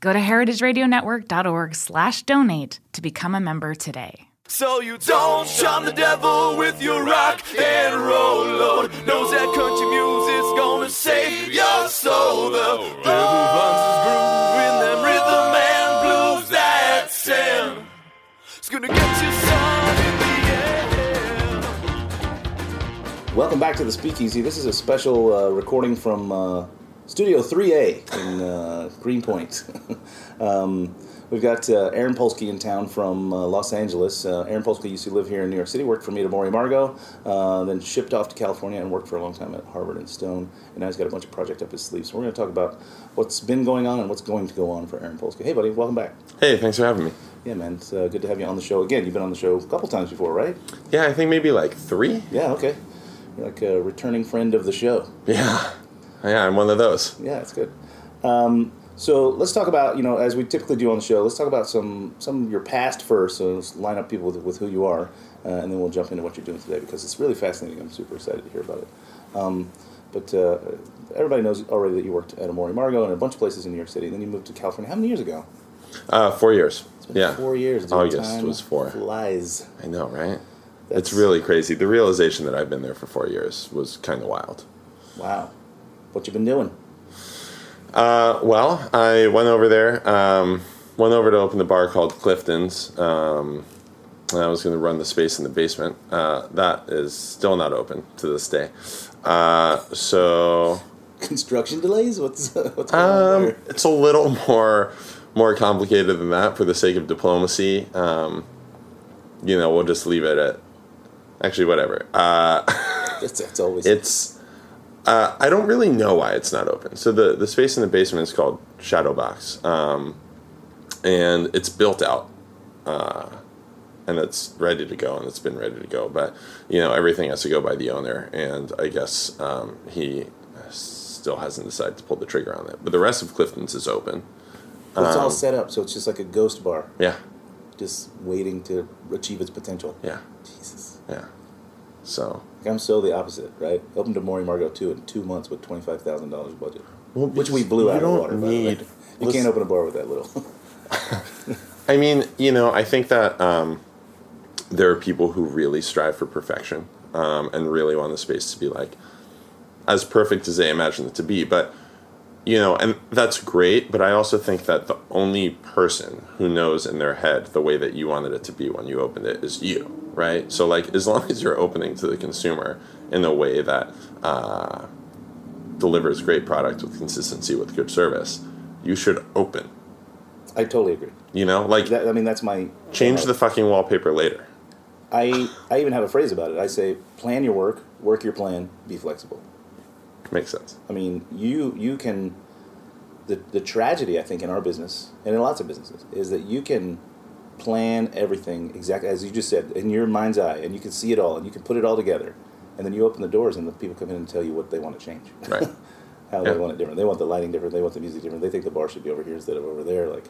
Go to heritageradionetwork.org slash donate to become a member today. So you don't charm the devil with your rock and roll load. Knows that country music's gonna save your soul. The devil runs his groove in them rhythm and blues that sound. It's gonna get you some in the end. Welcome back to the Speakeasy. This is a special uh, recording from uh, Studio 3A in uh, Greenpoint. um, we've got uh, Aaron Polsky in town from uh, Los Angeles. Uh, Aaron Polsky used to live here in New York City, worked for me at Amor y Amargo, uh, then shipped off to California and worked for a long time at Harvard and Stone. And now he's got a bunch of projects up his sleeve. So we're going to talk about what's been going on and what's going to go on for Aaron Polsky. Hey, buddy, welcome back. Hey, thanks for having me. Yeah, man, it's uh, good to have you on the show again. You've been on the show a couple times before, right? Yeah, I think maybe like three. Yeah, okay. You're like a returning friend of the show. Yeah, yeah, I'm one of those. Yeah, it's good. Um, so let's talk about you know as we typically do on the show. Let's talk about some some of your past first. So let's line up people with, with who you are, uh, and then we'll jump into what you're doing today because it's really fascinating. I'm super excited to hear about it. Um, but uh, everybody knows already that you worked at Amor y Amargo and a bunch of places in New York City. And then you moved to California. How many years ago? Uh, four years. It's been yeah, four years. August was four. Flies. I know, right? That's- It's really crazy. The realization that I've been there for four years was kind of wild. Wow. What you been doing? Uh, well, I went over there. Um, went over to open the bar called Clifton's. Um, and I was going to run the space in the basement. Uh, that is still not open to this day. Uh, so Construction delays? What's what's going Um, on there? it's a little more more complicated than that for the sake of diplomacy. Um, you know, we'll just leave it at actually whatever. Uh, That's, that's always it's uh, I don't really know why it's not open. So the the space in the basement is called Shadowbox, um, and it's built out. Uh, and it's ready to go, and it's been ready to go. But you know, everything has to go by the owner, and I guess um, he still hasn't decided to pull the trigger on it. But the rest of Clifton's is open. it's all um, set up, so it's just like a ghost bar, Yeah, just waiting to achieve its potential. yeah, Jesus. yeah. So Like, I'm so the opposite, right? Opened to Amor y Amargo 2 in two months with $25,000 budget. Well, which we blew out of the water, by the need- You listen- can't open a bar with that little. I mean, you know, I think that um, there are people who really strive for perfection um, and really want the space to be like as perfect as they imagine it to be. But you know, and that's great. But I also think that the only person who knows in their head the way that you wanted it to be when you opened it is you, right? So, like, as long as you're opening to the consumer in a way that uh, delivers great product with consistency with good service, you should open. I totally agree. You know, like That, I mean, that's my. change the fucking wallpaper later. I, I even have a phrase about it. I say, plan your work, work your plan, be flexible. Makes sense. I mean, you you can. The the tragedy I think in our business and in lots of businesses is that you can plan everything exactly as you just said in your mind's eye, and you can see it all, and you can put it all together, and then you open the doors, and the people come in and tell you what they want to change, Right. how Yeah. they want it different. They want the lighting different. They want the music different. They think the bar should be over here instead of over there. Like,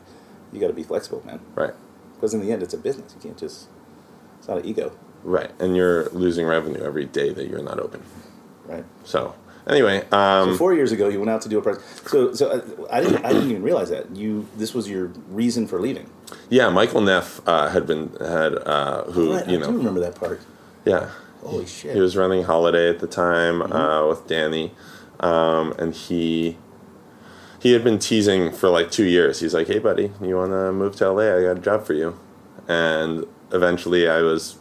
you got to be flexible, man, Right. because in the end, it's a business. You can't just. It's not an ego. Right. And you're losing revenue every day that you're not open. Right. So anyway, um, So four years ago, you went out to do a press. So, so uh, I didn't, I didn't even realize that you. This was your reason for leaving. yeah, Michael Neff uh, had been had uh, who Right, you I do know remember that part. yeah Holy shit! he was running Holiday at the time Mm-hmm. uh, with Danny, um, and he he had been teasing for like two years. He's like, "Hey, buddy, you want to move to LA? I got a job for you." And eventually, I was,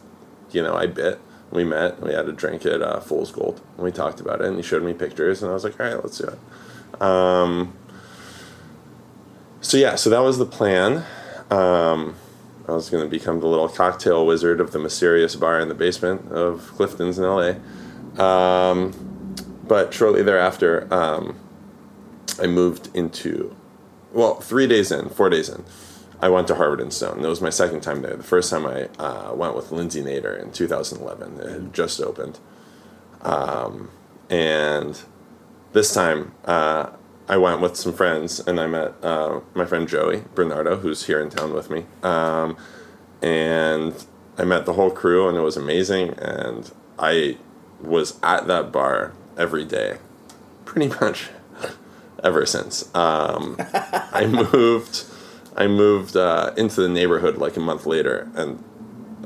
you know, I bit. We met. We had a drink at uh, Fool's Gold, and we talked about it. And he showed me pictures, and I was like, "All right, let's do it." Um, so yeah, so that was the plan. Um, I was going to become the little cocktail wizard of the mysterious bar in the basement of Clifton's in LA. Um, but shortly thereafter, um, I moved into, well, three days in, four days in, I went to Harvard and Stone. That was my second time there. The first time I uh, went with Lindsay Nader in 2011. It had just opened. Um, and this time, uh, I went with some friends and I met uh, my friend Joey Bernardo, who's here in town with me. Um, and I met the whole crew, and it was amazing. And I was at that bar every day, pretty much ever since. Um, I moved, I moved uh, into the neighborhood like a month later, and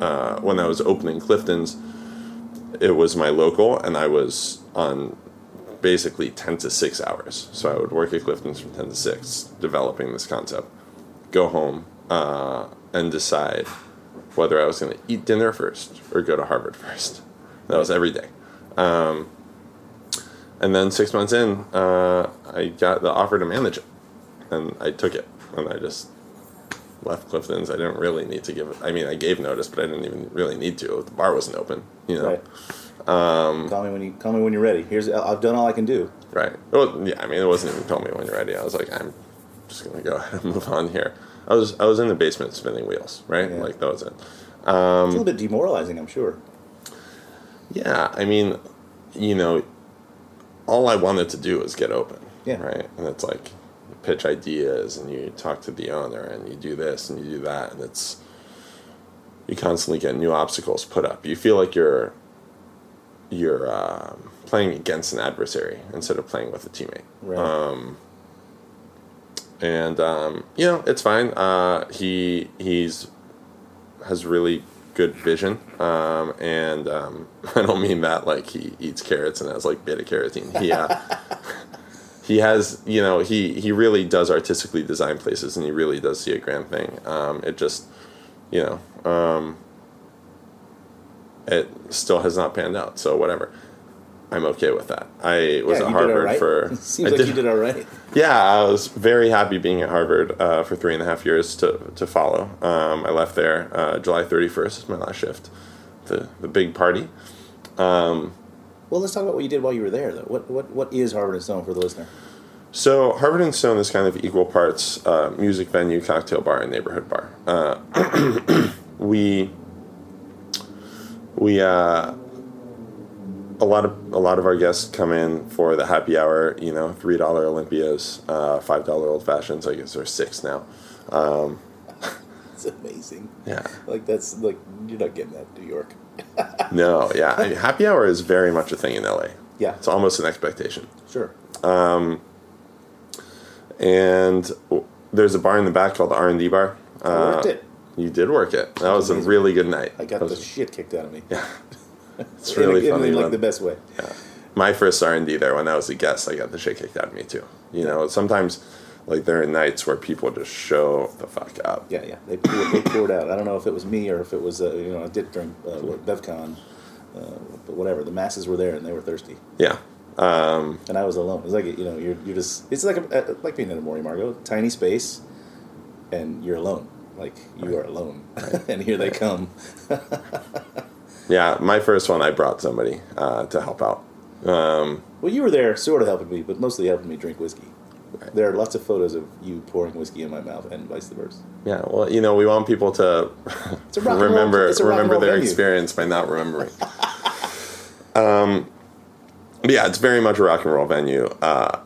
uh, when I was opening Clifton's, it was my local, and I was on basically 10 to 6 hours. So I would work at Clifton's from 10 to 6, developing this concept, go home, uh, and decide whether I was going to eat dinner first or go to Harvard first. That was every day. Um, and then six months in, uh, I got the offer to manage it, and I took it, and I just left Clifton's. I didn't really need to give. I mean, I gave notice, but I didn't even really need to. The bar wasn't open, you know. Right. Um, call me when you call me when you're ready. Here's I've done all I can do. Right. Well, yeah. I mean, it wasn't even tell me when you're ready. I was like, I'm just gonna go ahead and move on here. I was I was in the basement spinning wheels, right? Yeah. Like that was it. it's a little bit demoralizing, I'm sure. Yeah. I mean, you know, all I wanted to do was get open. Yeah. Right. And it's like pitch ideas and you talk to the owner and you do this and you do that and it's you constantly get new obstacles put up. You feel like you're you're um, playing against an adversary instead of playing with a teammate. Right. Um, and um, you know it's fine. Uh, he he's has really good vision, um, and um, I don't mean that like he eats carrots and has like beta carotene. He uh, he has you know he he really does artistically design places, and he really does see a grand thing. Um, it just you know um, it still has not panned out. So whatever. I'm okay with that. I was yeah, at Harvard did right. for. Seems I like you did all right. Yeah, I was very happy being at Harvard uh, for three and a half years to, to follow. Um, I left there uh, July 31st is my last shift. The, the big party. Well, let's talk about what you did while you were there, though. What what what is Harvard and Stone for the listener? So Harvard and Stone is kind of equal parts uh, music venue, cocktail bar, and neighborhood bar. Uh, we we uh, a lot of a lot of our guests come in for the happy hour. You know, three dollar Olympias, uh, five dollar old fashions. I guess there's six now. It's amazing. Yeah. Like that's like you're not getting that in New York. No, yeah. I mean, happy hour is very much a thing in LA. Yeah. It's almost an expectation. Sure. And w- there's a bar in the back called the R and D bar. I worked Uh, it. You did work it. That was a amazing. really good night. I got That the was- shit kicked out of me. Yeah. It's really in, funny. in, like the best way. my first R and D there, when I was a guest, I got the shit kicked out of me too. You know, sometimes like there are nights where people just show the fuck up. Yeah, yeah. They poured, they poured out. I don't know if it was me or if it was uh, you know I did during uh, BevCon, uh, but whatever. The masses were there and they were thirsty, Yeah. and I was alone. It's like you know you're you're just it's like a, uh, like being in Amor y Amargo, tiny space, and you're alone. Like you are alone, and here they come. Yeah. My first one, I brought somebody uh, to help out. Um, Well, you were there, sort of helping me, but mostly helping me drink whiskey. There are lots of photos of you pouring whiskey in my mouth, and vice versa. Yeah, well, you know, we want people to It's a rock and roll- remember it's a rock and remember their venue. experience by not remembering. um, but yeah, it's very much a rock and roll venue. Uh,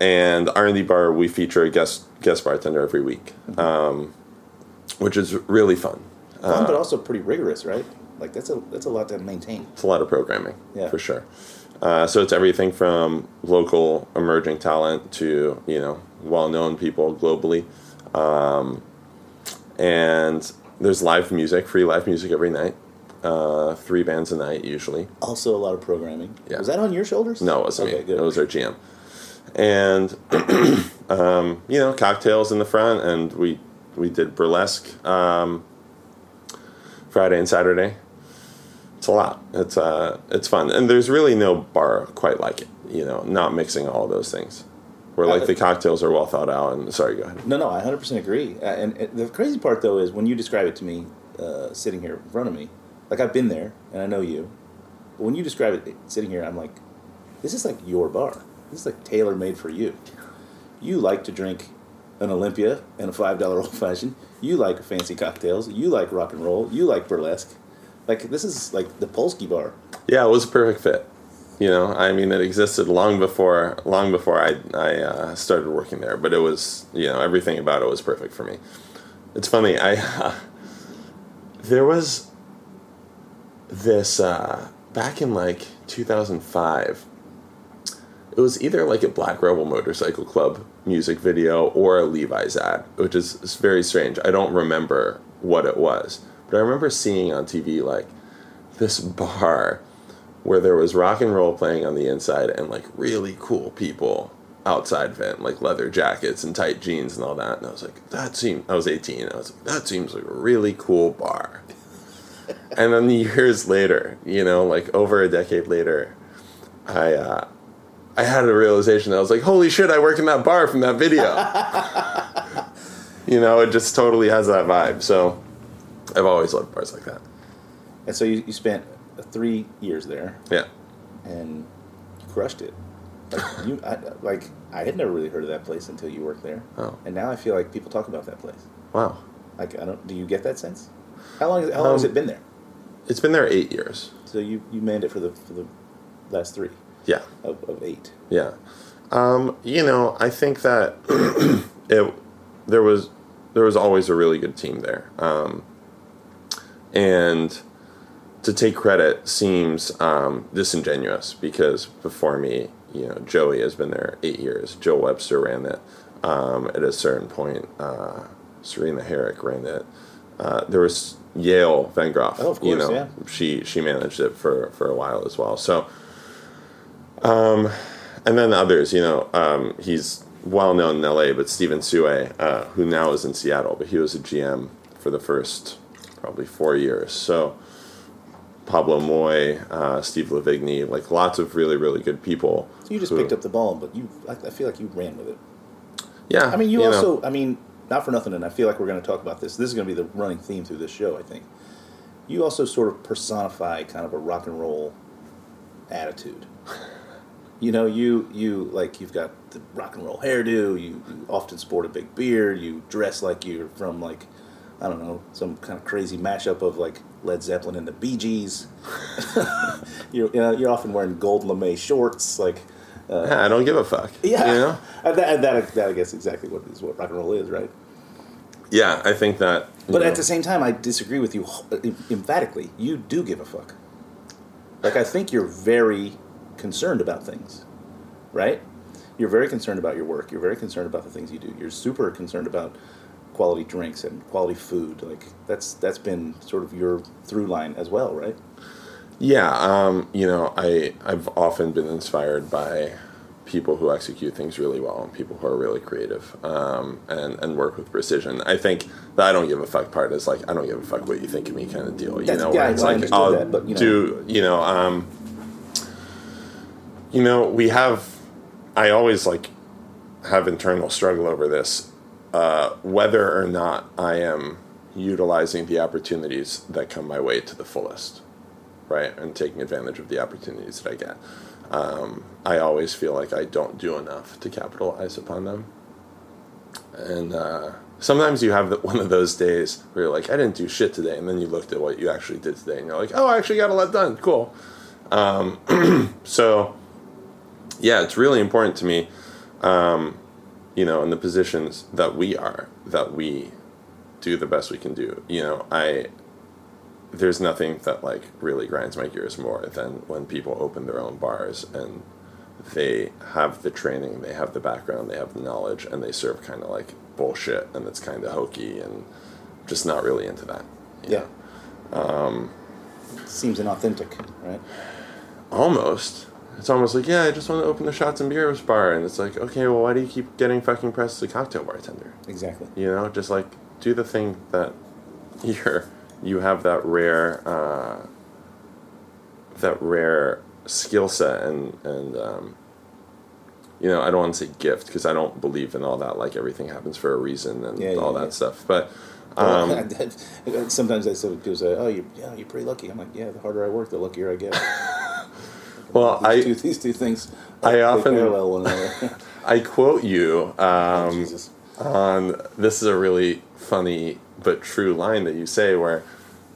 and R and D bar, we feature a guest guest bartender every week, Mm-hmm. um, which is really fun. Uh, Fun, but also pretty rigorous, right? Like that's a that's a lot to maintain. It's a lot of programming, Yeah. for sure. Uh, so it's everything from local emerging talent to you know well-known people globally, um, and there's live music, free live music every night. Uh, three bands a night usually. Also, a lot of programming. Yeah. Was that on your shoulders? No, it wasn't Okay, me. good. It was our GM. And um, you know, cocktails in the front, and we we did burlesque um, Friday and Saturday. It's a lot. It's uh, it's fun, and there's really no bar quite like it. You know, not mixing all those things. Where like Uh, the cocktails are well thought out. And sorry, go ahead. No, no, I 100% agree. Uh, and, and the crazy part, though, is when you describe it to me, uh, sitting here in front of me, like I've been there and I know you, but when you describe it sitting here, I'm like, this is like your bar. This is like tailor made for you. You like to drink an Olympia and a $5 old fashioned. You like fancy cocktails. You like rock and roll. You like burlesque. Like, this is like the Polsky bar. Yeah, it was a perfect fit. You know, I mean, it existed long before long before I I uh, started working there, but it was you know everything about it was perfect for me. It's funny, I uh, there was this uh, back in like 2005. It was either like a Black Rebel Motorcycle Club music video or a Levi's ad, which is, is very strange. I don't remember what it was, but I remember seeing on TV like this bar where there was rock and roll playing on the inside and like really cool people outside of it, like leather jackets and tight jeans and all that. And I was like, that seems. I was 18. I was like, that seems like a really cool bar. and then years later, you know, like over a decade later, I uh, I had a realization. That I was like, holy shit, I worked in that bar from that video. you know, it just totally has that vibe. So I've always loved bars like that. And so you, you spent three years there Yeah. and you crushed it. Like, you, I, like I had never really heard of that place until you worked there, Oh. and now I feel like people talk about that place. Wow. Like I don't. Do you get that sense? How long? How long has Um, it been there? It's been there eight years. So you you manned it for the for the last three Yeah. of, of eight. Yeah. Um, you know, I think that it there was there was always a really good team there. Um, and to take credit seems um, disingenuous because before me, you know, Joey has been there eight years. Joe Webster ran it. Um, at a certain point, uh, Serena Herrick ran it. Uh, there was Yael Vengroff. Oh, of you course, know, yeah. she she managed it for for a while as well. So and then others, you know, um, he's well known in LA, but Steven Sue, uh, who now is in Seattle, but he was a GM for the first probably four years. So Pablo Moix, uh, Steve Livigni, like lots of really, really good people. So you just who- picked up the ball, but you I, I feel like you ran with it. Yeah. I mean, you, know. also. I mean, not for nothing, and I feel like we're going to talk about this. This is going to be the running theme through this show. I think you also sort of personify kind of a rock and roll attitude. You know, you you like you've got the rock and roll hairdo. You, you often sport a big beard. You dress like you're from like I don't know some kind of crazy mashup of like Led Zeppelin and the Bee Gees. you're you know, you're often wearing gold lame shorts. Like uh, Yeah, I don't give a fuck. yeah, You know? And that, and that that I guess exactly what is what rock and roll is, right? Yeah, I think that. But know, at the same time, I disagree with you emphatically. You do give a fuck. Like I think you're very concerned about things, right? You're very concerned about your work. You're very concerned about the things you do. You're super concerned about quality drinks and quality food. Like that's that's been sort of your through line as well, right? Yeah, um, you know, I I've often been inspired by people who execute things really well and people who are really creative um, and and work with precision. I think the I don't give a fuck part is like I don't give a fuck what you think of me kind of deal. You That's- know, yeah, it's I like I'll that, but, you know. do you know, um, you know, we have. I always like have internal struggle over this, uh, whether or not I am utilizing the opportunities that come my way to the fullest right, and taking advantage of the opportunities that I get. Um, I always feel like I don't do enough to capitalize upon them. And uh, sometimes you have one of those days where you're like, I didn't do shit today, and then you looked at what you actually did today, and you're like, oh, I actually got a lot done. Cool. Um, so, yeah, it's really important to me, um, you know, in the positions that we are, that we do the best we can do. You know, I there's nothing that like really grinds my gears more than when people open their own bars and they have the training, they have the background, they have the knowledge, and they serve kind of like bullshit, and it's kind of hokey, and just not really into that. Yeah. know? Seems inauthentic, right? Almost. It's almost like, yeah, I just want to open the shots and beers bar, and it's like, okay, well, why do you keep getting fucking pressed as a cocktail bartender? Exactly. You know, just like do the thing that you're you have that rare uh, that rare skill set and and um, you know I don't want to say gift because I don't believe in all that like everything happens for a reason and Yeah, yeah, all that yeah. stuff. But um, Sometimes I say people say, "Oh, you yeah, you're pretty lucky." I'm like, "Yeah, the harder I work, the luckier I get." well, these, I two, these two things I often- parallel one another. I quote you um, Jesus. on this is a really funny but true line that you say where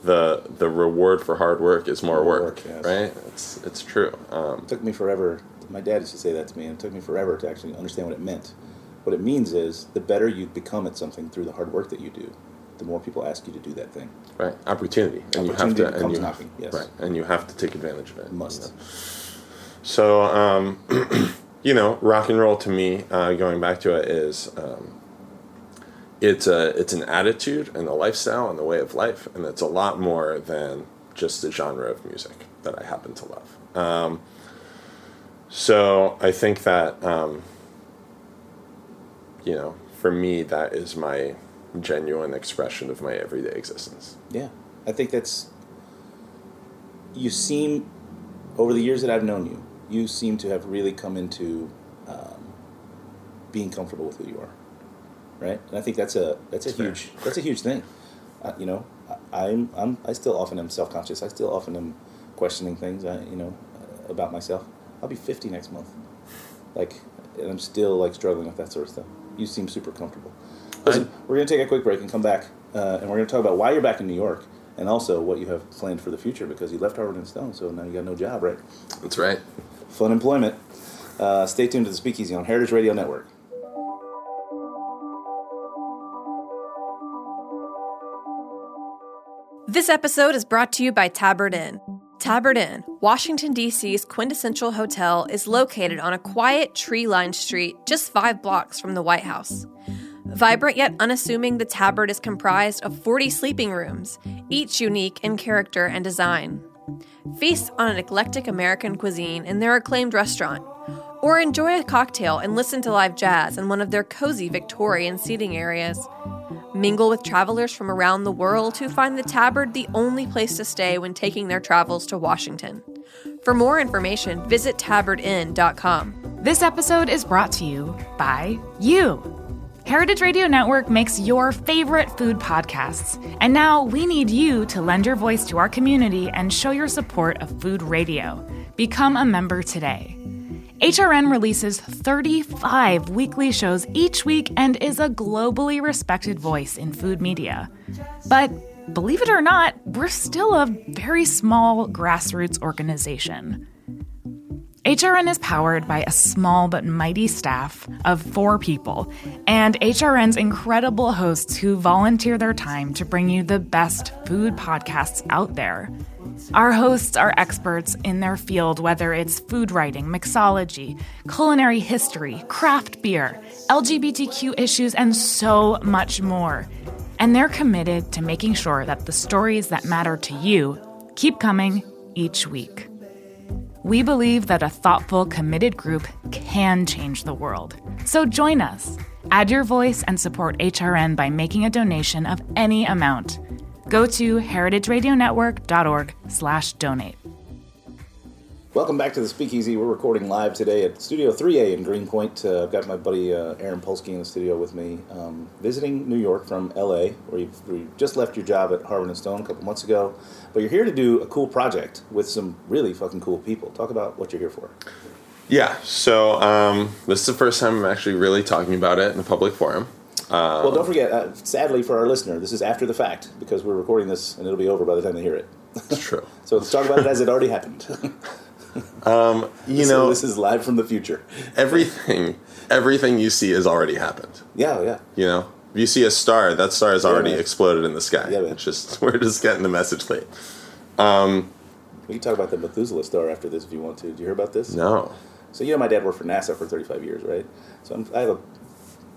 the the reward for hard work is more More work, work, yes. right? It's it's true. Um, It took me forever. My dad used to say that to me, and it took me forever to actually understand what it meant. What it means is the better you become at something through the hard work that you do, the more people ask you to do that thing. Right, opportunity, and Opportunity you have to, and comes you, knocking, yes. right, and you have to take advantage of it. you Must. know. So, um, you know, rock and roll to me, uh, going back to it, is um, it's a it's an attitude and a lifestyle and a way of life, and it's a lot more than just a genre of music that I happen to love. Um, so I think that um, you know, for me, that is my genuine expression of my everyday existence. Yeah, I think that's. You seem, over the years that I've known you, you seem to have really come into um, being comfortable with who you are, right? And I think that's a that's a fair. huge that's a huge thing. Uh, you know, I, I'm I'm I still often am self conscious. I still often am questioning things. I, you know, uh, about myself. I'll be 50 next month, like, and I'm still like struggling with that sort of stuff. You seem super comfortable. Listen, we're gonna take a quick break and come back, uh, and we're gonna talk about why you're back in New York, and also what you have planned for the future because you left Harvard and Stone, so now you got no job, right? That's right. Fun employment. Uh, stay tuned to the Speakeasy on Heritage Radio Network. This episode is brought to you by Tabard Inn. Tabard Inn, Washington, D.C.'s quintessential hotel, is located on a quiet, tree lined street just five blocks from the White House. Vibrant yet unassuming, the Tabard is comprised of 40 sleeping rooms, each unique in character and design. Feast on an eclectic American cuisine in their acclaimed restaurant, or enjoy a cocktail and listen to live jazz in one of their cozy Victorian seating areas. Mingle with travelers from around the world who find the Tabard the only place to stay when taking their travels to Washington. For more information, visit tabardinn.com. This episode is brought to you by you. Heritage Radio Network makes your favorite food podcasts. And now we need you to lend your voice to our community and show your support of food radio. Become a member today. HRN releases 35 weekly shows each week and is a globally respected voice in food media. But believe it or not, we're still a very small grassroots organization. HRN is powered by a small but mighty staff of four people, and HRN's incredible hosts who volunteer their time to bring you the best food podcasts out there. Our hosts are experts in their field, whether it's food writing, mixology, culinary history, craft beer, LGBTQ issues, and so much more. And they're committed to making sure that the stories that matter to you keep coming each week. We believe that a thoughtful, committed group can change the world. So join us. Add your voice and support HRN by making a donation of any amount. Go to heritageradionetwork.org slash donate. Welcome back to the Speakeasy. We're recording live today at Studio 3A in Greenpoint. Uh, I've got my buddy uh, Aaron Polsky in the studio with me, um, visiting New York from LA, where you just left your job at Harvard and Stone a couple months ago. But you're here to do a cool project with some really fucking cool people. Talk about what you're here for. Yeah. So um, this is the first time I'm actually really talking about it in a public forum. well, don't forget, uh, sadly for our listener, this is after the fact because we're recording this and it'll be over by the time they hear it. It's true. So let's talk about it as it already happened. You So know, this is live from the future. everything everything you see has already happened. Yeah, yeah. You know, If you see a star, that star has already exploded in the sky. Yeah, man. it's just we're just getting the message late. We can talk about the Methuselah star after this if you want to. Did you hear about this? No. So you know, my dad worked for NASA for 35 years, right? So I'm, I have a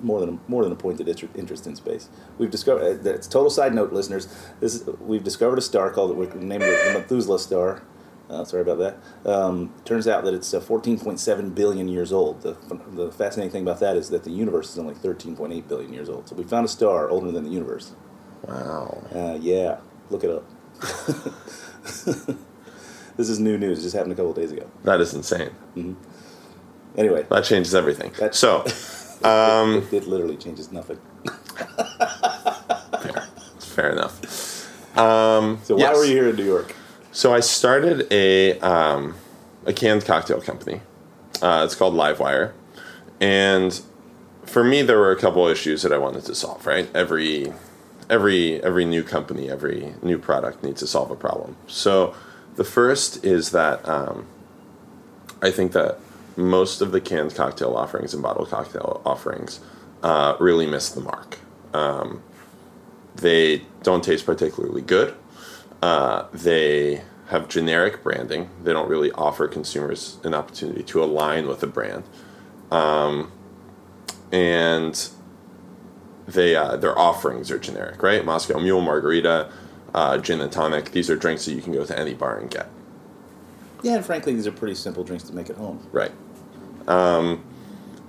more than a, more than a pointed interest in space. We've discovered. Uh, that's total side note, listeners. This is, we've discovered a star called we named it the Methuselah star. Uh, sorry about that. Um, turns out that it's uh, 14.7 billion years old. The, the fascinating thing about that is that the universe is only 13.8 billion years old. So we found a star older than the universe. Wow. Uh, yeah, look it up. this is new news. It just happened a couple of days ago. That is insane. Anyway, That changes everything. That- so, um, it, it literally changes nothing. fair enough. Um, So why yes. were you here in New York? So I started a um, a canned cocktail company. Uh, it's called LiveWire, and for me, there were a couple issues that I wanted to solve. Right, every every every new company, every new product needs to solve a problem. So the first is that um, I think that most of the canned cocktail offerings and bottled cocktail offerings uh, really miss the mark. Um, they don't taste particularly good. Uh, they have generic branding. They don't really offer consumers an opportunity to align with a brand. Um, and they uh, their offerings are generic, right? Moscow Mule, Margarita, uh, gin and tonic. These are drinks that you can go to any bar and get. Yeah, and frankly, these are pretty simple drinks to make at home. Right. Um,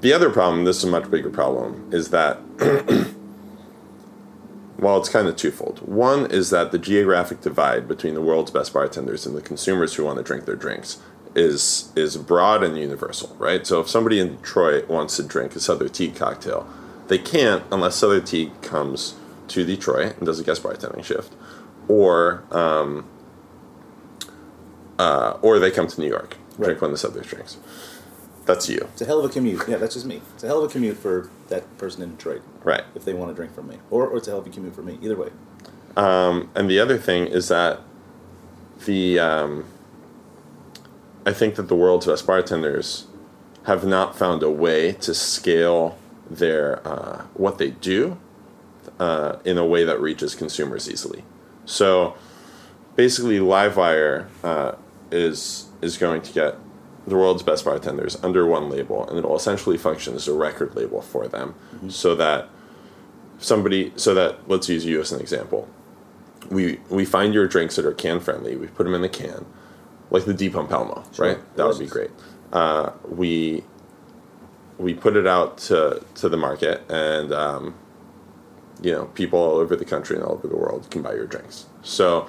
the other problem, this is a much bigger problem, is that, well, it's kind of twofold. One is that the geographic divide between the world's best bartenders and the consumers who want to drink their drinks is is broad and universal, right? So if somebody in Detroit wants to drink a Sother Teague cocktail, they can't unless Sother Teague comes to Detroit and does a guest bartending shift, or um, uh, or they come to New York, drink one of the Sother drinks. That's you, It's a hell of a commute. Yeah, that's just me. It's a hell of a commute for that person in Detroit right? if they want to drink from me, or, or it's a hell of a commute for me. Either way. And the other thing is that the um, I think that the world's best bartenders have not found a way to scale their uh, what they do uh, in a way that reaches consumers easily. So basically, LiveWire uh, is is going to get the world's best bartenders under one label, and it'll essentially function as a record label for them, so that somebody so that let's use you as an example we we find your drinks that are can friendly. We put them in the can, like the Deep Palmo, Sure. right? That would be great. Uh, we we put it out to to the market, and um, you know, people all over the country and all over the world can buy your drinks. So,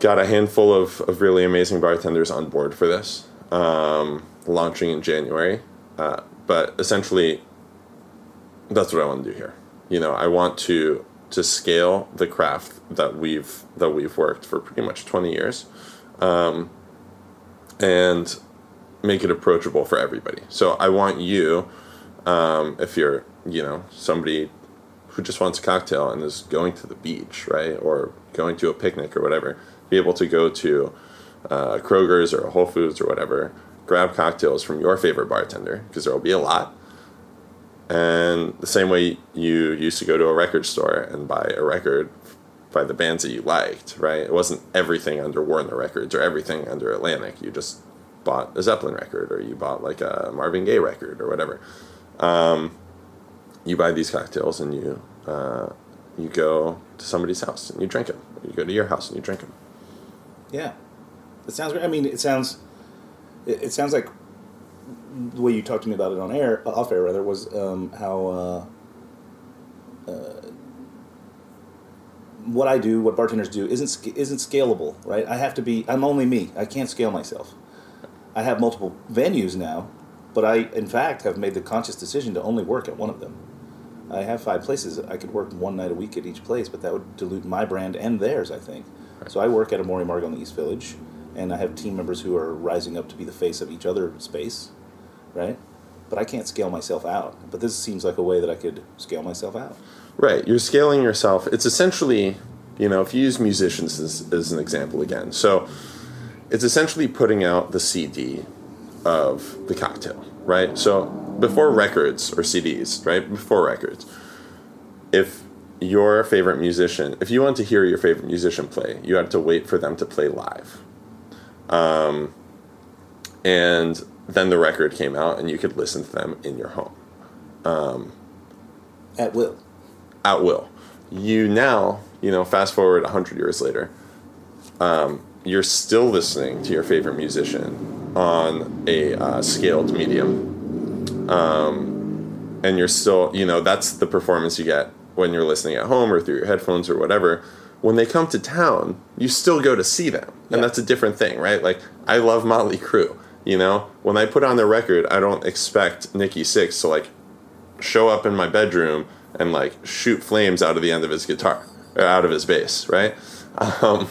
got a handful of, of really amazing bartenders on board for this, um, launching in January. Uh, but essentially, that's what I want to do here. You know, I want to to scale the craft that we've that we've worked for pretty much twenty years, um, and make it approachable for everybody. So I want you, um, if you're you know somebody who just wants a cocktail and is going to the beach, right, or going to a picnic or whatever, be able to go to uh, Kroger's or Whole Foods or whatever, grab cocktails from your favorite bartender because there will be a lot. And the same way you used to go to a record store and buy a record by the bands that you liked, right? It wasn't everything under Warner Records or everything under Atlantic. You just bought a Zeppelin record or you bought like a Marvin Gaye record or whatever. Um, you buy these cocktails and you uh, you go to somebody's house and you drink them. You go to your house and you drink them. Yeah, it sounds great. I mean, it sounds it, it sounds like the way you talked to me about it on air, off air rather, was um, how uh, uh, what I do, what bartenders do, isn't isn't scalable, right? I have to be. I'm only me. I can't scale myself. I have multiple venues now, but I, in fact, have made the conscious decision to only work at one of them. I have five places. I could work one night a week at each place, but that would dilute my brand and theirs, I think. So I work at Amor y Amargo in the East Village, and I have team members who are rising up to be the face of each other space, right? But I can't scale myself out. But this seems like a way that I could scale myself out. Right. You're scaling yourself. It's essentially, you know, if you use musicians as, as an example again. So it's essentially putting out the CD of the cocktail, right? So before records or CDs, right? Before records, if your favorite musician, if you want to hear your favorite musician play, you had to wait for them to play live. Um, and then the record came out, and you could listen to them in your home At will. at will. You now, you know, fast forward 100 years later, um, you're still listening to your favorite musician on a uh, scaled medium. Um, and you're still, you know, that's the performance you get when you're listening at home or through your headphones or whatever. When they come to town, you still go to see them. And Yeah. that's a different thing, right? Like, I love Motley Crue. You know, when I put on their record, I don't expect Nikki Sixx to like show up in my bedroom and like shoot flames out of the end of his guitar or out of his bass, right? Um,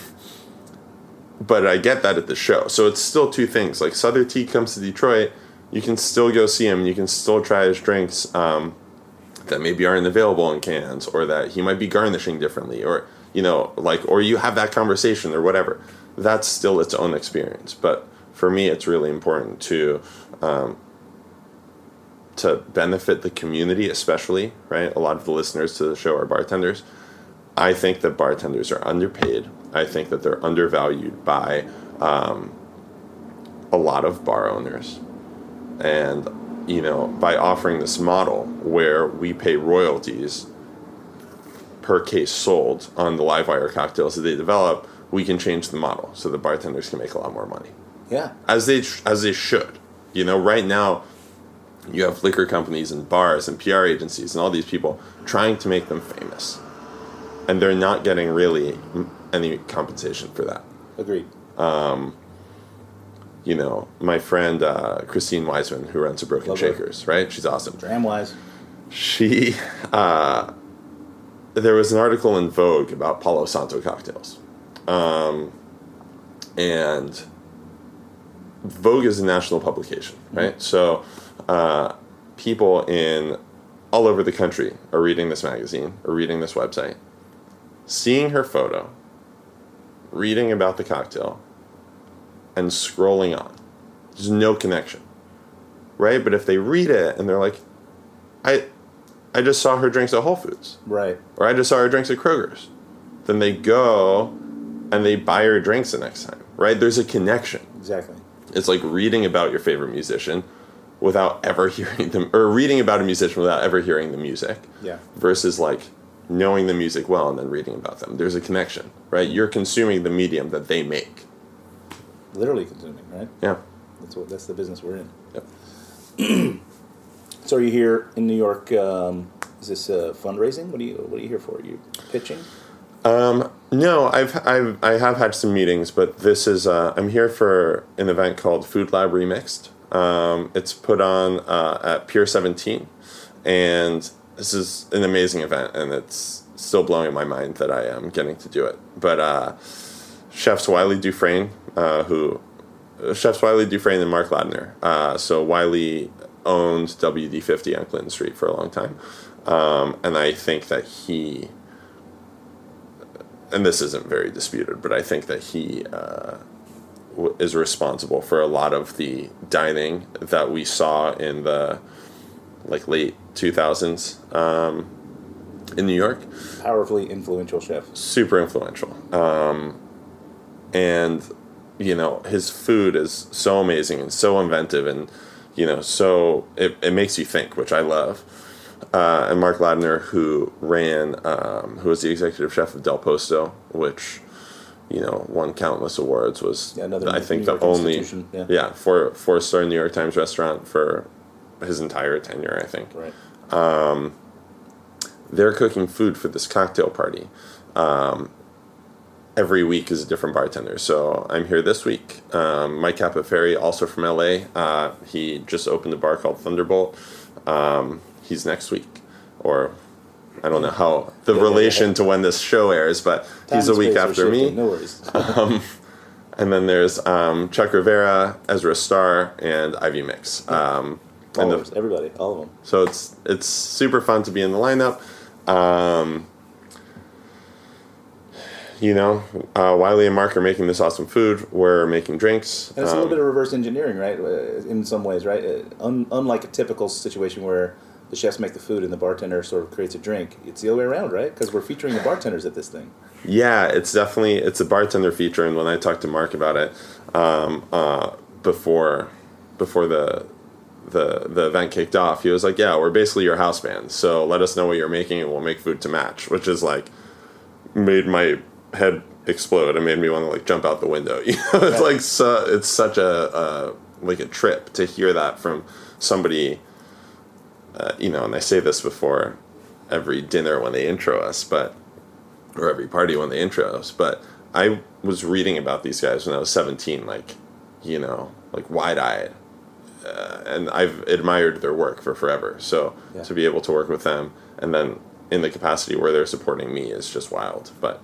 but I get that at the show. So it's still two things. Like Sother Teague comes to Detroit, you can still go see him. You can still try his drinks um, that maybe aren't available in cans, or that he might be garnishing differently, or you know, like, or you have that conversation or whatever. That's still its own experience. But for me, it's really important to um, to benefit the community, especially, right? A lot of the listeners to the show are bartenders. I think that bartenders are underpaid. I think that they're undervalued by um, a lot of bar owners. And, you know, by offering this model where we pay royalties per case sold on the LiveWire cocktails that they develop, we can change the model so the bartenders can make a lot more money Yeah. as they as they should. You know, right now you have liquor companies and bars and PR agencies and all these people trying to make them famous, and they're not getting really any compensation for that. Agreed. Um, You know, my friend uh, Christine Wiseman, who runs a Broken Love her. Shakers, right? She's awesome. Dramwise. She, uh, there was an article in Vogue about Palo Santo cocktails. Um, and Vogue is a national publication, right? So uh, people in all over the country are reading this magazine or reading this website, seeing her photo, reading about the cocktail, and scrolling on. There's no connection, right? But if they read it and they're like, I, I just saw her drinks at Whole Foods, Right. or I just saw her drinks at Kroger's. Then they go and they buy her drinks the next time, right? There's a connection. Exactly. It's like reading about your favorite musician without ever hearing them, or reading about a musician without ever hearing the music, Yeah. versus like knowing the music well and then reading about them. There's a connection, right? You're consuming the medium that they make. Literally consuming, right? Yeah. That's what. That's the business we're in. Yep. So are you here in New York? Um, is this uh, fundraising? What are you What are you here for? Are you pitching? No, I've, I've I have had some meetings, but this is uh, I'm here for an event called Food Lab Remixed. Um, it's put on uh, at Pier 17, and this is an amazing event, and it's still blowing my mind that I am getting to do it. But uh, chefs Wylie Dufresne, uh, who uh, chefs Wylie Dufresne and Mark Ladner. Uh, so Wylie owned WD50 on Clinton Street for a long time, um, and I think that he and this isn't very disputed, but I think that he uh, w- is responsible for a lot of the dining that we saw in the like late 2000s um, in New York. Powerfully influential chef. Super influential. Um, and, you know, his food is so amazing and so inventive and, you know, so it, it makes you think, which I love. Uh, and Mark Ladner, who ran, um, who was the executive chef of Del Posto, which, you know, won countless awards, was Yeah, another I think the only, yeah. yeah, four four star New York Times restaurant for his entire tenure, I think Right. they're cooking food for this cocktail party. Um, every week is a different bartender. So I'm here this week. Um, Mike Capoferri, also from LA, uh, he just opened a bar called Thunderbolt. Um, he's next week, or I don't know how the Yeah, yeah, relation yeah. to when this show airs, but Time he's a week after me. No worries. And then there's um, Chuck Rivera, Ezra Star, and Ivy Mix. Um, and the- everybody, all of them. so it's it's super fun to be in the lineup. Um, you know, uh, Wylie and Mark are making this awesome food. We're making drinks. And it's a Um, little bit of reverse engineering, right? Uh, In some ways, right? Uh, Un- unlike a typical situation where the chefs make the food and the bartender sort of creates a drink, it's the other way around, right? Because we're featuring the bartenders at this thing. Yeah, it's definitely it's a bartender feature, and when I talked to Mark about it um, uh, before before the the the event kicked off, he was like, "Yeah, we're basically your house band, so let us know what you're making, and we'll make food to match." Which is like made my head explode and made me want to like jump out the window. You know, it's like so, it's such a uh, like a trip to hear that from somebody. Uh, you know, and I say this before every dinner when they intro us, but or every party when they intro us. But I was reading about these guys when I was 17, like, you know, like wide eyed. Uh, and I've admired their work for forever. So Yeah. to be able to work with them and then in the capacity where they're supporting me is just wild. But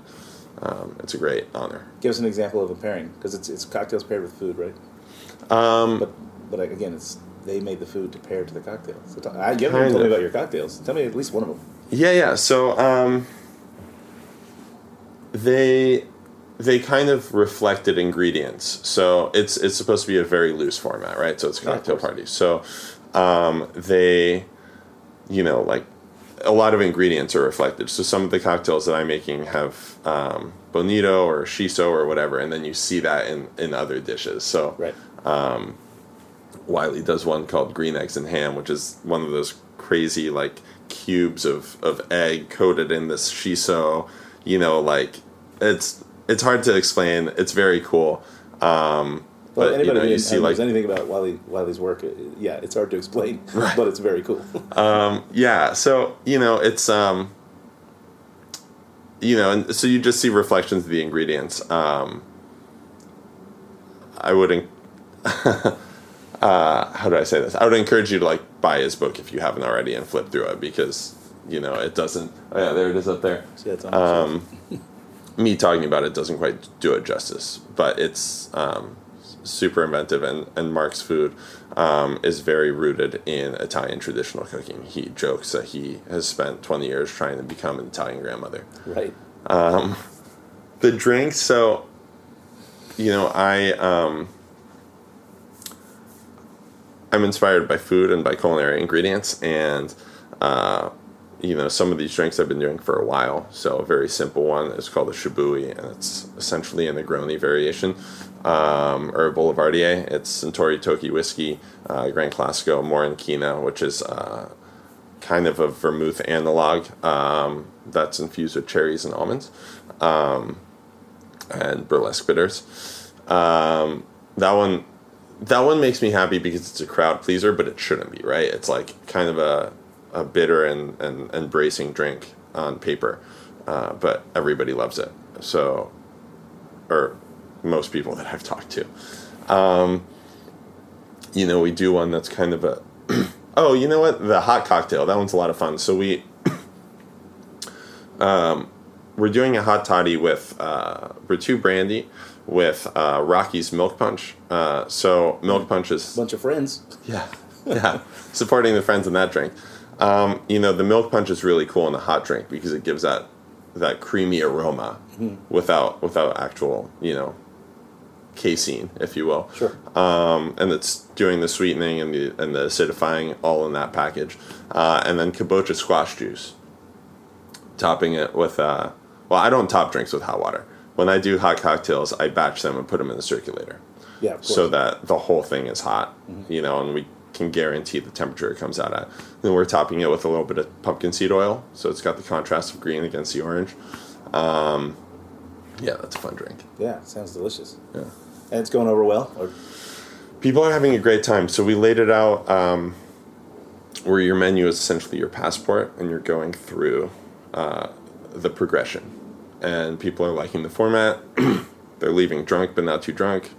um, it's a great honor. Give us an example of a pairing, because it's, it's cocktails paired with food, right? Um, But but again, it's they made the food to pair to the cocktail. So t- I, you haven't told me about your cocktails. Tell me at least one of them. Yeah, yeah. So um, they they kind of reflected ingredients. So it's it's supposed to be a very loose format, right? So it's a cocktail party. So um, they, you know, like a lot of ingredients are reflected. So some of the cocktails that I'm making have um, bonito or shiso or whatever, and then you see that in in other dishes. So Right. Wylie does one called green eggs and ham, which is one of those crazy like cubes of, of egg coated in this shiso. You know, like it's it's hard to explain. It's very cool. Um, Well, but you know, you see like anything about Wylie Wylie's work, yeah, it's hard to explain, but it's very cool. yeah. So you know, it's um, you know, and so you just see reflections of the ingredients. Um, I wouldn't. uh, how do I say this? I would encourage you to like buy his book if you haven't already and flip through it because you know it doesn't. Oh yeah, there it is up there. Yeah, the. Me talking about it doesn't quite do it justice, but it's um, super inventive and and Mark's food um, is very rooted in Italian traditional cooking. He jokes that he has spent twenty years trying to become an Italian grandmother. right. the drinks so you know i um i'm inspired by food and by culinary ingredients and uh you know some of these drinks i've been doing for a while so a very simple one is called a shibui and it's essentially a negroni variation um, or boulevardier it's Suntory Toki whiskey uh, Gran Classico moranchina which is uh, kind of a vermouth analog um, that's infused with cherries and almonds um, and burlesque bitters. Um, that one, that one makes me happy because it's a crowd pleaser, but it shouldn't be, right? It's like kind of a, a bitter and, and, and bracing drink on paper, uh, but everybody loves it. So, or most people that I've talked to. Um, you know, we do one that's kind of a Oh, you know what? The hot cocktail. That one's a lot of fun. So we um, we're doing a hot toddy with uh, Bertoux brandy with uh, Rockey's milk punch. Uh, so milk punch is Bunch of friends. yeah, yeah, supporting the friends in that drink. Um, you know, the milk punch is really cool in the hot drink because it gives that that creamy aroma without without actual you know casein, if you will Sure. um, and it's doing the sweetening and the and the acidifying all in that package, uh, and then kabocha squash juice. Topping it with uh, well, I don't top drinks with hot water. When I do hot cocktails, I batch them and put them in the circulator, yeah. Of so that the whole thing is hot, you know, and we can guarantee the temperature it comes out at. Then we're topping it with a little bit of pumpkin seed oil, so it's got the contrast of green against the orange. Um, yeah, that's a fun drink. yeah, sounds delicious. Yeah. And it's going over well. Or, people are having a great time. So we laid it out um, where your menu is essentially your passport, and you're going through uh, the progression. And people are liking the format. They're leaving drunk, but not too drunk.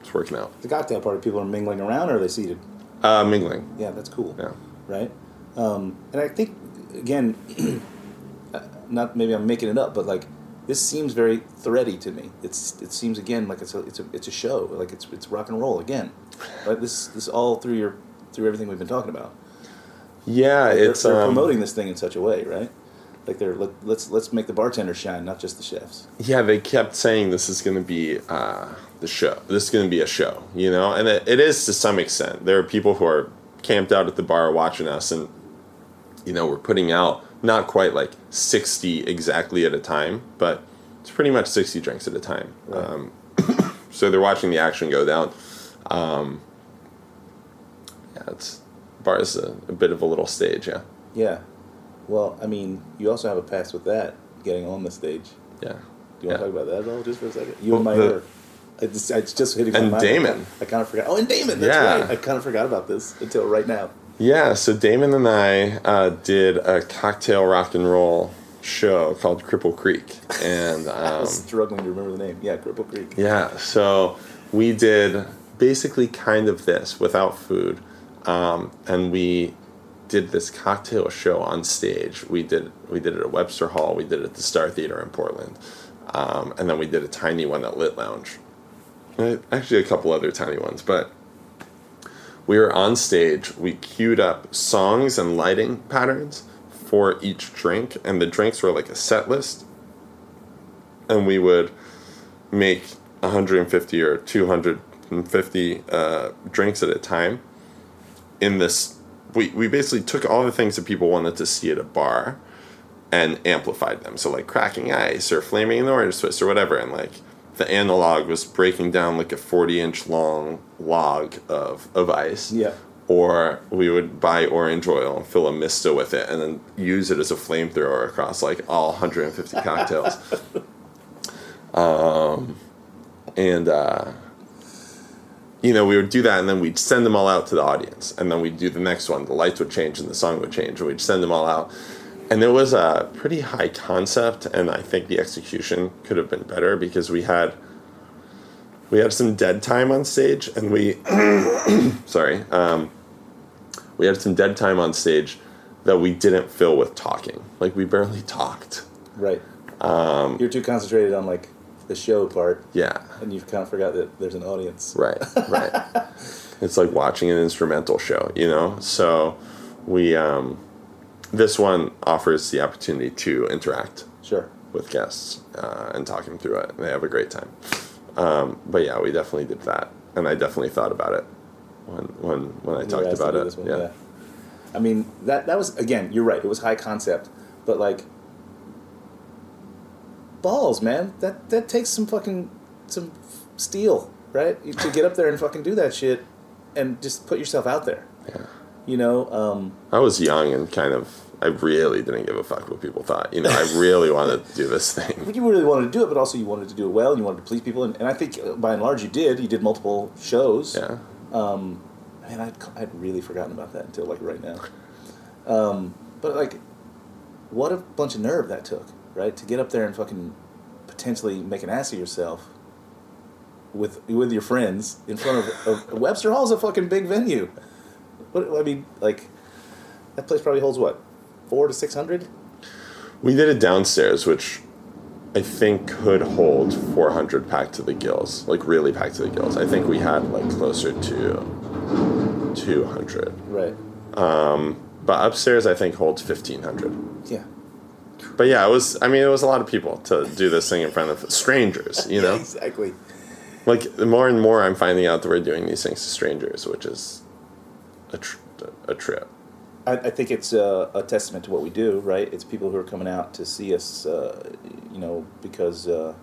It's working out. the cocktail party, people are mingling around, or are they seated? Uh, mingling. Yeah, that's cool. Yeah. Right. Um, and I think again, uh, not maybe I'm making it up, but like this seems very thready to me. It's it seems again like it's a it's a it's a show. Like it's it's rock and roll again. Right. This this all through your through everything we've been talking about. Yeah, They're, it's they're um, promoting this thing in such a way, right? Like they're let, let's let's make the bartenders shine, not just the chefs. yeah, they kept saying this is going to be uh, the show. This is going to be a show, you know, and it, it is to some extent. There are people who are camped out at the bar watching us, and you know, we're putting out not quite like sixty exactly at a time, but it's pretty much sixty drinks at a time. Right. Um, so they're watching the action go down. Um, yeah, it's bar is a, a bit of a little stage. Yeah, Yeah. Well, I mean, you also have a past with that, getting on the stage. yeah. Do you yeah. want to talk about that at all, just for a second? You Well, and my the- I just, it's just hitting And my mind. Damon. I kind of forgot. Oh, and Damon. That's Yeah. right. I kind of forgot about this until right now. Yeah, so Damon and I uh, did a cocktail rock and roll show called Cripple Creek, and I um, was struggling to remember the name. Yeah, Cripple Creek. yeah, so we did basically kind of this without food, um, and we did this cocktail show on stage. We did we did it at Webster Hall, we did it at the Star Theater in Portland, um, and then we did a tiny one at Lit Lounge. Uh, Actually, a couple other tiny ones, but we were on stage. We queued up songs and lighting patterns for each drink, and the drinks were like a set list. And we would make 150 or 250 uh, drinks at a time. In this, we, we basically took all the things that people wanted to see at a bar and amplified them. So, like cracking ice or flaming in the orange twist or whatever. And like the analog was breaking down like a 40 inch long log of, of ice. Yeah. or we would buy orange oil and fill a misto with it and then use it as a flamethrower across like all 150 cocktails. Um, and uh, you know we would do that and then we'd send them all out to the audience and then we'd do the next one. The lights would change and the song would change and we'd send them all out and it was a pretty high concept and i think the execution could have been better because we had we had some dead time on stage and we sorry um, we had some dead time on stage that we didn't fill with talking. Like we barely talked. Right. Um, You're too concentrated on like the show part, yeah. And you've kind of forgot that there's an audience. right right. It's like watching an instrumental show you know? So we um, this one offers the opportunity to interact Sure. with guests uh, and talk them through it and they have a great time um, but yeah we definitely did that and i definitely thought about it when when when i You talked about it one, yeah. I mean that that was again. You're right. It was high concept, but like balls, man. That that takes some fucking some steel, right? To get up there and fucking do that shit, and just put yourself out there. Yeah. You know. Um, I was young and kind of I really didn't give a fuck what people thought. You know, I really wanted to do this thing. you really wanted to do it, but also you wanted to do it well. and You wanted to please people, and, and I think uh, by and large you did. You did multiple shows. Yeah. Um, Man, I'd, I'd really forgotten about that until like right now. Um, but like, what a bunch of nerve that took, right? To get up there and fucking potentially make an ass of yourself with with your friends in front of, of Webster Hall's a fucking big venue. What I mean, like, that place probably holds what, four to six hundred? We did it downstairs, which I think could hold 400 packed to the gills, like really packed to the gills. I think we had like closer to 200. Right. Um, but upstairs, I think holds 1500. Yeah. But yeah, it was. I mean, it was a lot of people to do this thing in front of strangers. You know, exactly. like the more and more I'm finding out that we're doing these things to strangers, which is a tr- a trip. I, I think it's a, a testament to what we do, right? It's people who are coming out to see us, uh, you know, because uh,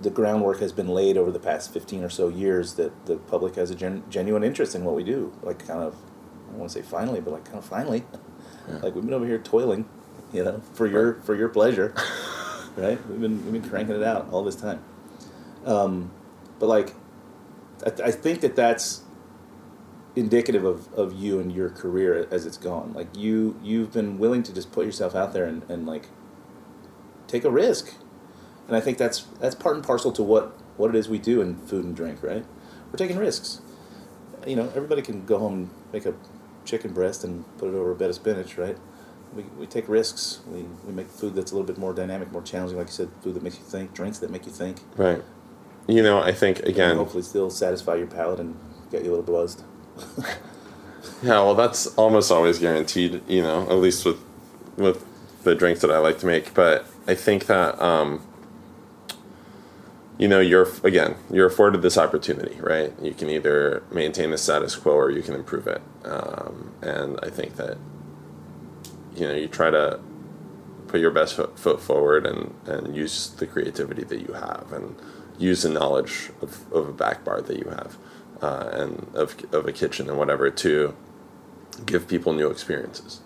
the groundwork has been laid over the past 15 or so years that the public has a gen- genuine interest in what we do. Like, kind of, I don't want to say finally, but like, kind of finally. Like, we've been over here toiling, you know, for your for your pleasure, right? We've been we've been cranking it out all this time. Um, but like, I, I think that that's indicative of, of you and your career as it's gone. Like you you've been willing to just put yourself out there and, and like take a risk. And I think that's that's part and parcel to what, what it is we do in food and drink, right? We're taking risks. You know, everybody can go home and make a chicken breast and put it over a bed of spinach, right? We, we take risks. We, we make food that's a little bit more dynamic, more challenging, like you said, food that makes you think, drinks that make you think. Right. You know, I think And again. hopefully still satisfy your palate and get you a little buzzed. Yeah, well, that's almost always guaranteed. You know, at least with with the drinks that I like to make, but I think that um, you know you're again you're afforded this opportunity, right? You can either maintain the status quo or you can improve it, um, and I think that you know you try to put your best foot, forward and and use the creativity that you have and use the knowledge of, of a back bar that you have uh, and of, of a kitchen and whatever to give people new experiences.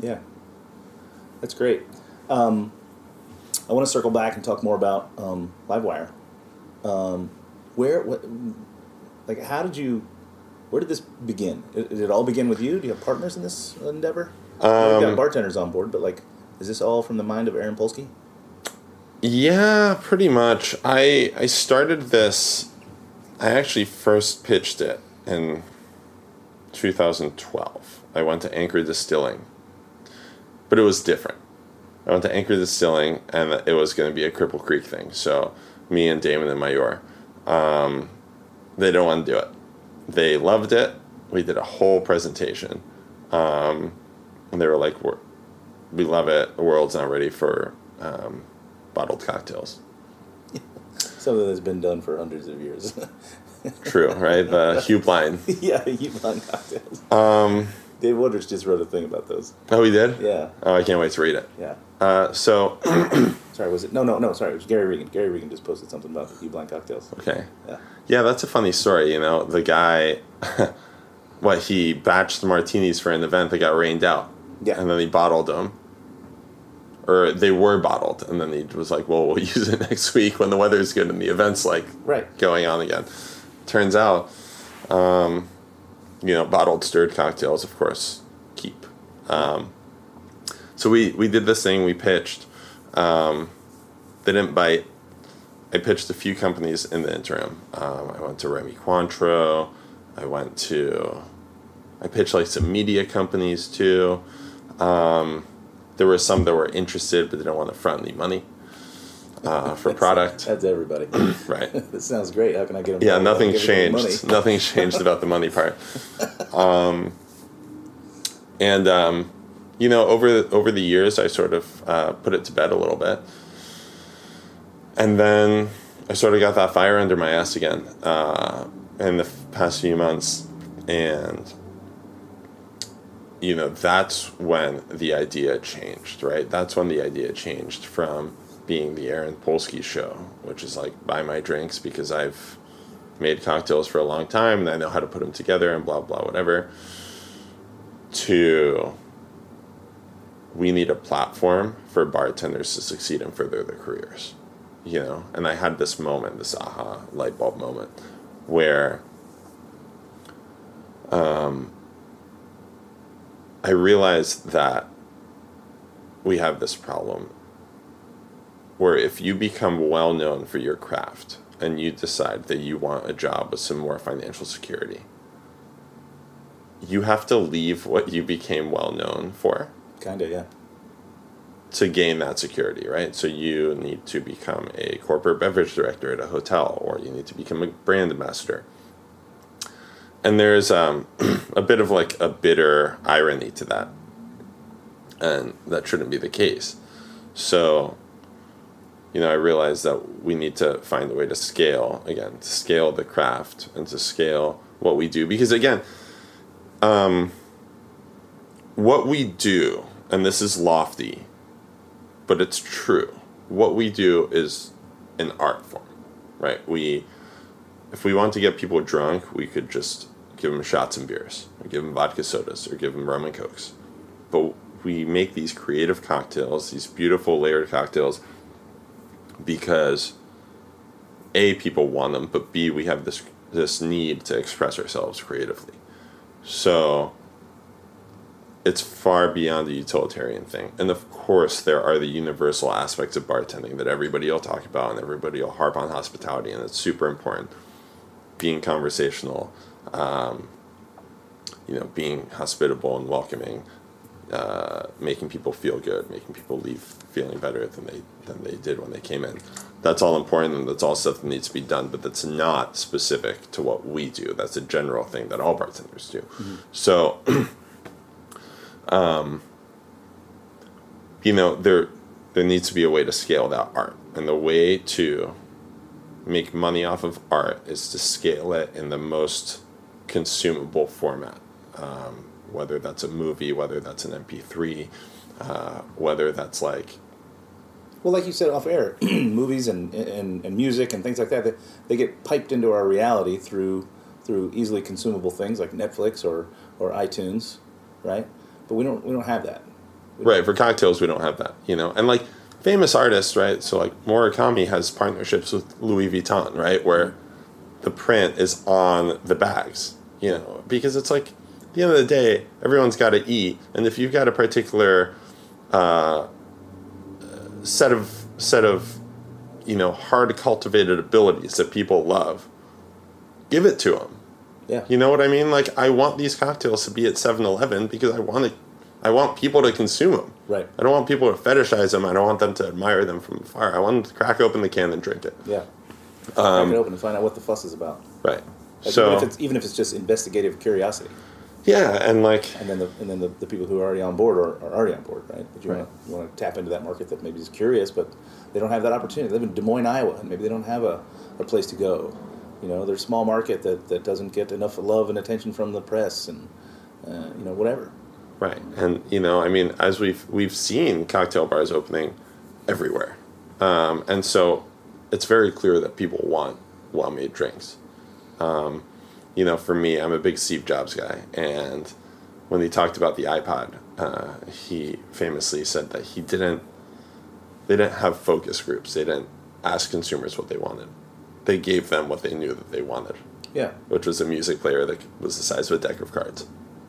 Yeah, that's great. Um, I want to circle back and talk more about um, LiveWire. Um, where, what, like, how did you, where did this begin? Did it all begin with you? Do you have partners in this endeavor? Um, You've got bartenders on board, but like, is this all from the mind of Aaron Polsky? Yeah, pretty much. I I started this. I actually first pitched it in 2012. I went to Anchor Distilling, but it was different. I went to Anchor Distilling, and it was going to be a Cripple Creek thing. So me and Damon and Mayor, um, they don't want to do it. They loved it. We did a whole presentation, um, and they were like, "We love it. The world's not ready for." Um, bottled cocktails. Something that's been done for hundreds of years. True, right? The Heublein. yeah, Heublein cocktails. Um, Dave Wondrich just wrote a thing about those. Oh, he did? Yeah. Oh, I can't wait to read it. Yeah. Uh, so, Sorry, was it? No, no, no. Sorry, it was Gary Regan. Gary Regan just posted something about the Heublein cocktails. okay. Yeah. Yeah, that's a funny story. You know, the guy, what, he batched the martinis for an event that got rained out. Yeah. And then he bottled them. Or they were bottled. And then he was like, well, we'll use it next week when the weather's good and the event's like Right. going on again. Turns out, um, you know, bottled stirred cocktails, of course, keep. Um, so we, we did this thing, we pitched. Um, they didn't bite. I pitched a few companies in the interim. Um, I went to Remy Cointreau. I went to, I pitched like some media companies too. Um, there were some that were interested, but they don't want to front any money uh, for product. That's everybody. Right. this sounds great. How can I get them? Yeah, how can I nothing's get them changed. money? Nothing's changed about the money part. Um, and um, you know, over over the years, I sort of uh, put it to bed a little bit, and then I sort of got that fire under my ass again uh, in the past few months, and you know, that's when the idea changed, right? That's when the idea changed from being the Aaron Polsky show, which is like buy my drinks because I've made cocktails for a long time and I know how to put them together and blah blah whatever. To we need a platform for bartenders to succeed and further their careers, you know. And I had this moment, this aha light bulb moment, where um, I realized that we have this problem where if you become well known for your craft and you decide that you want a job with some more financial security, you have to leave what you became well known for Kinda, yeah. to gain that security, right? So you need to become a corporate beverage director at a hotel, or you need to become a brand ambassador. And there's um, a bit of like a bitter irony to that, and that shouldn't be the case. So, you know, I realized that we need to find a way to scale again, to scale the craft and to scale what we do, because again, um, what we do, and this is lofty, but it's true. What we do is an art form, right? We, if we want to get people drunk, we could just give them shots and beers, or give them vodka sodas, or give them rum and cokes. But we make these creative cocktails, these beautiful layered cocktails, because a people want them, but b we have this this need to express ourselves creatively. So it's far beyond the utilitarian thing. And of course, there are the universal aspects of bartending that everybody will talk about and everybody will harp on hospitality, and it's super important. Being conversational, um, you know, being hospitable and welcoming, uh, making people feel good, making people leave feeling better than they than they did when they came in. That's all important, and that's all stuff that needs to be done. But that's not specific to what we do. That's a general thing that all bartenders do. So. you know, there there needs to be a way to scale that art, and the way to make money off of art is to scale it in the most consumable format, um, whether that's a movie, whether that's an MP3, uh, whether that's like Well, like you said off air, movies and, and, and music and things like that, they, they get piped into our reality through through easily consumable things like Netflix or, or iTunes, right? But we don't we don't have that. Right, for cocktails we don't have that, you know. And like famous artists, right? So like Murakami has partnerships with Louis Vuitton, right? Where the print is on the bags, you know, because it's like at the end of the day, everyone's got to eat, and if you've got a particular uh, set of set of you know hard cultivated abilities that people love, give it to them. Yeah. You know what I mean? Like I want these cocktails to be at 7-Eleven because I want to I want people to consume them. Right. I don't want people to fetishize them. I don't want them to admire them from afar. I want them to crack open the can and drink it. Yeah. Crack it open and find out what the fuss is about. Right. Like, So even if it's even if it's just investigative curiosity, yeah, and like and then the and then the, the people who are already on board are, are already on board, right? But you Right. want to want to tap into that market that maybe is curious, but they don't have that opportunity. They live in Des Moines, Iowa, and maybe they don't have a, a place to go. You know, they're a small market that, that doesn't get enough love and attention from the press, and uh, you know whatever. Right, and you know, I mean, as we've we've seen cocktail bars opening everywhere, um, and so it's very clear that people want well-made drinks. Um, you know, for me, I'm a big Steve Jobs guy, and when he talked about the iPod, uh, he famously said that he didn't. They didn't have focus groups. They didn't ask consumers what they wanted. They gave them what they knew that they wanted, Yeah, which was a music player that was the size of a deck of cards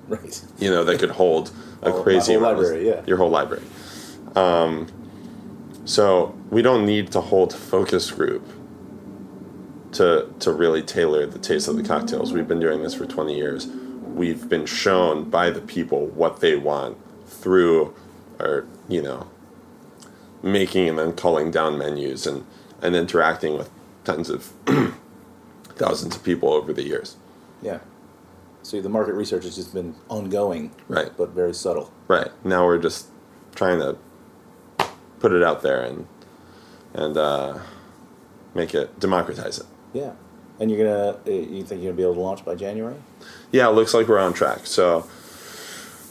right. you know, that could hold a crazy amount of- library, yeah. your whole library. Um, so we don't need to hold focus group to to really tailor the taste of the cocktails. We've been doing this for twenty years. We've been shown by the people what they want through our, you know, making and then culling down menus and and interacting with tons of thousands of people over the years. Yeah. So the market research has just been ongoing, Right. but very subtle. Right. Now we're just trying to put it out there and and uh, make it democratize it. Yeah. And you're gonna, uh, you think you're gonna be able to launch by January? Yeah, it looks like we're on track. So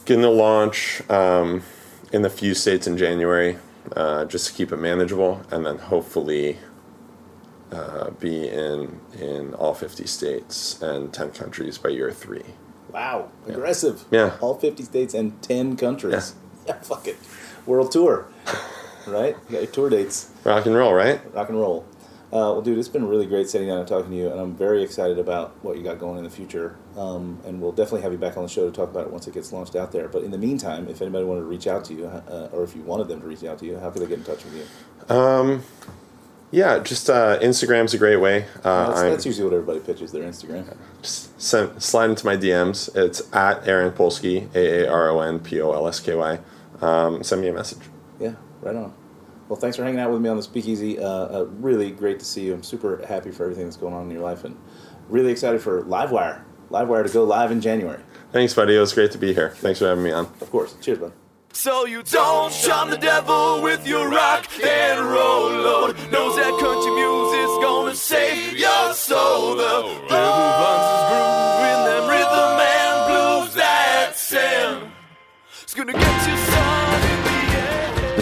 getting the launch um, in a few states in January, uh, just to keep it manageable, and then hopefully uh, be in in all 50 states and 10 countries by year three. Wow, aggressive. Yeah. All 50 states and 10 countries. Yeah, fuck it. World tour. right? You got your tour dates. Rock and roll, right? Rock and roll. Uh, well, dude, it's been really great sitting down and talking to you, and I'm very excited about what you got going in the future. Um, and we'll definitely have you back on the show to talk about it once it gets launched out there. But in the meantime, if anybody wanted to reach out to you, uh, or if you wanted them to reach out to you, how could they get in touch with you? Yeah, just uh, Instagram's a great way. Uh, That's, that's usually what everybody pitches their Instagram. just send, slide into my DMs. It's at Aaron Polsky, A A R O N P O L S K Y. Um, send me a message. Yeah, right on. Well, thanks for hanging out with me on the Speakeasy. Uh, uh, really great to see you. I'm super happy for everything that's going on in your life, and really excited for LiveWire. LiveWire to go live in January. Thanks, buddy. It was great to be here. Thanks for having me on. Of course. Cheers, bud. So you don't shun the devil with your rock and roll load. Knows that country music's gonna save your soul. The devil runs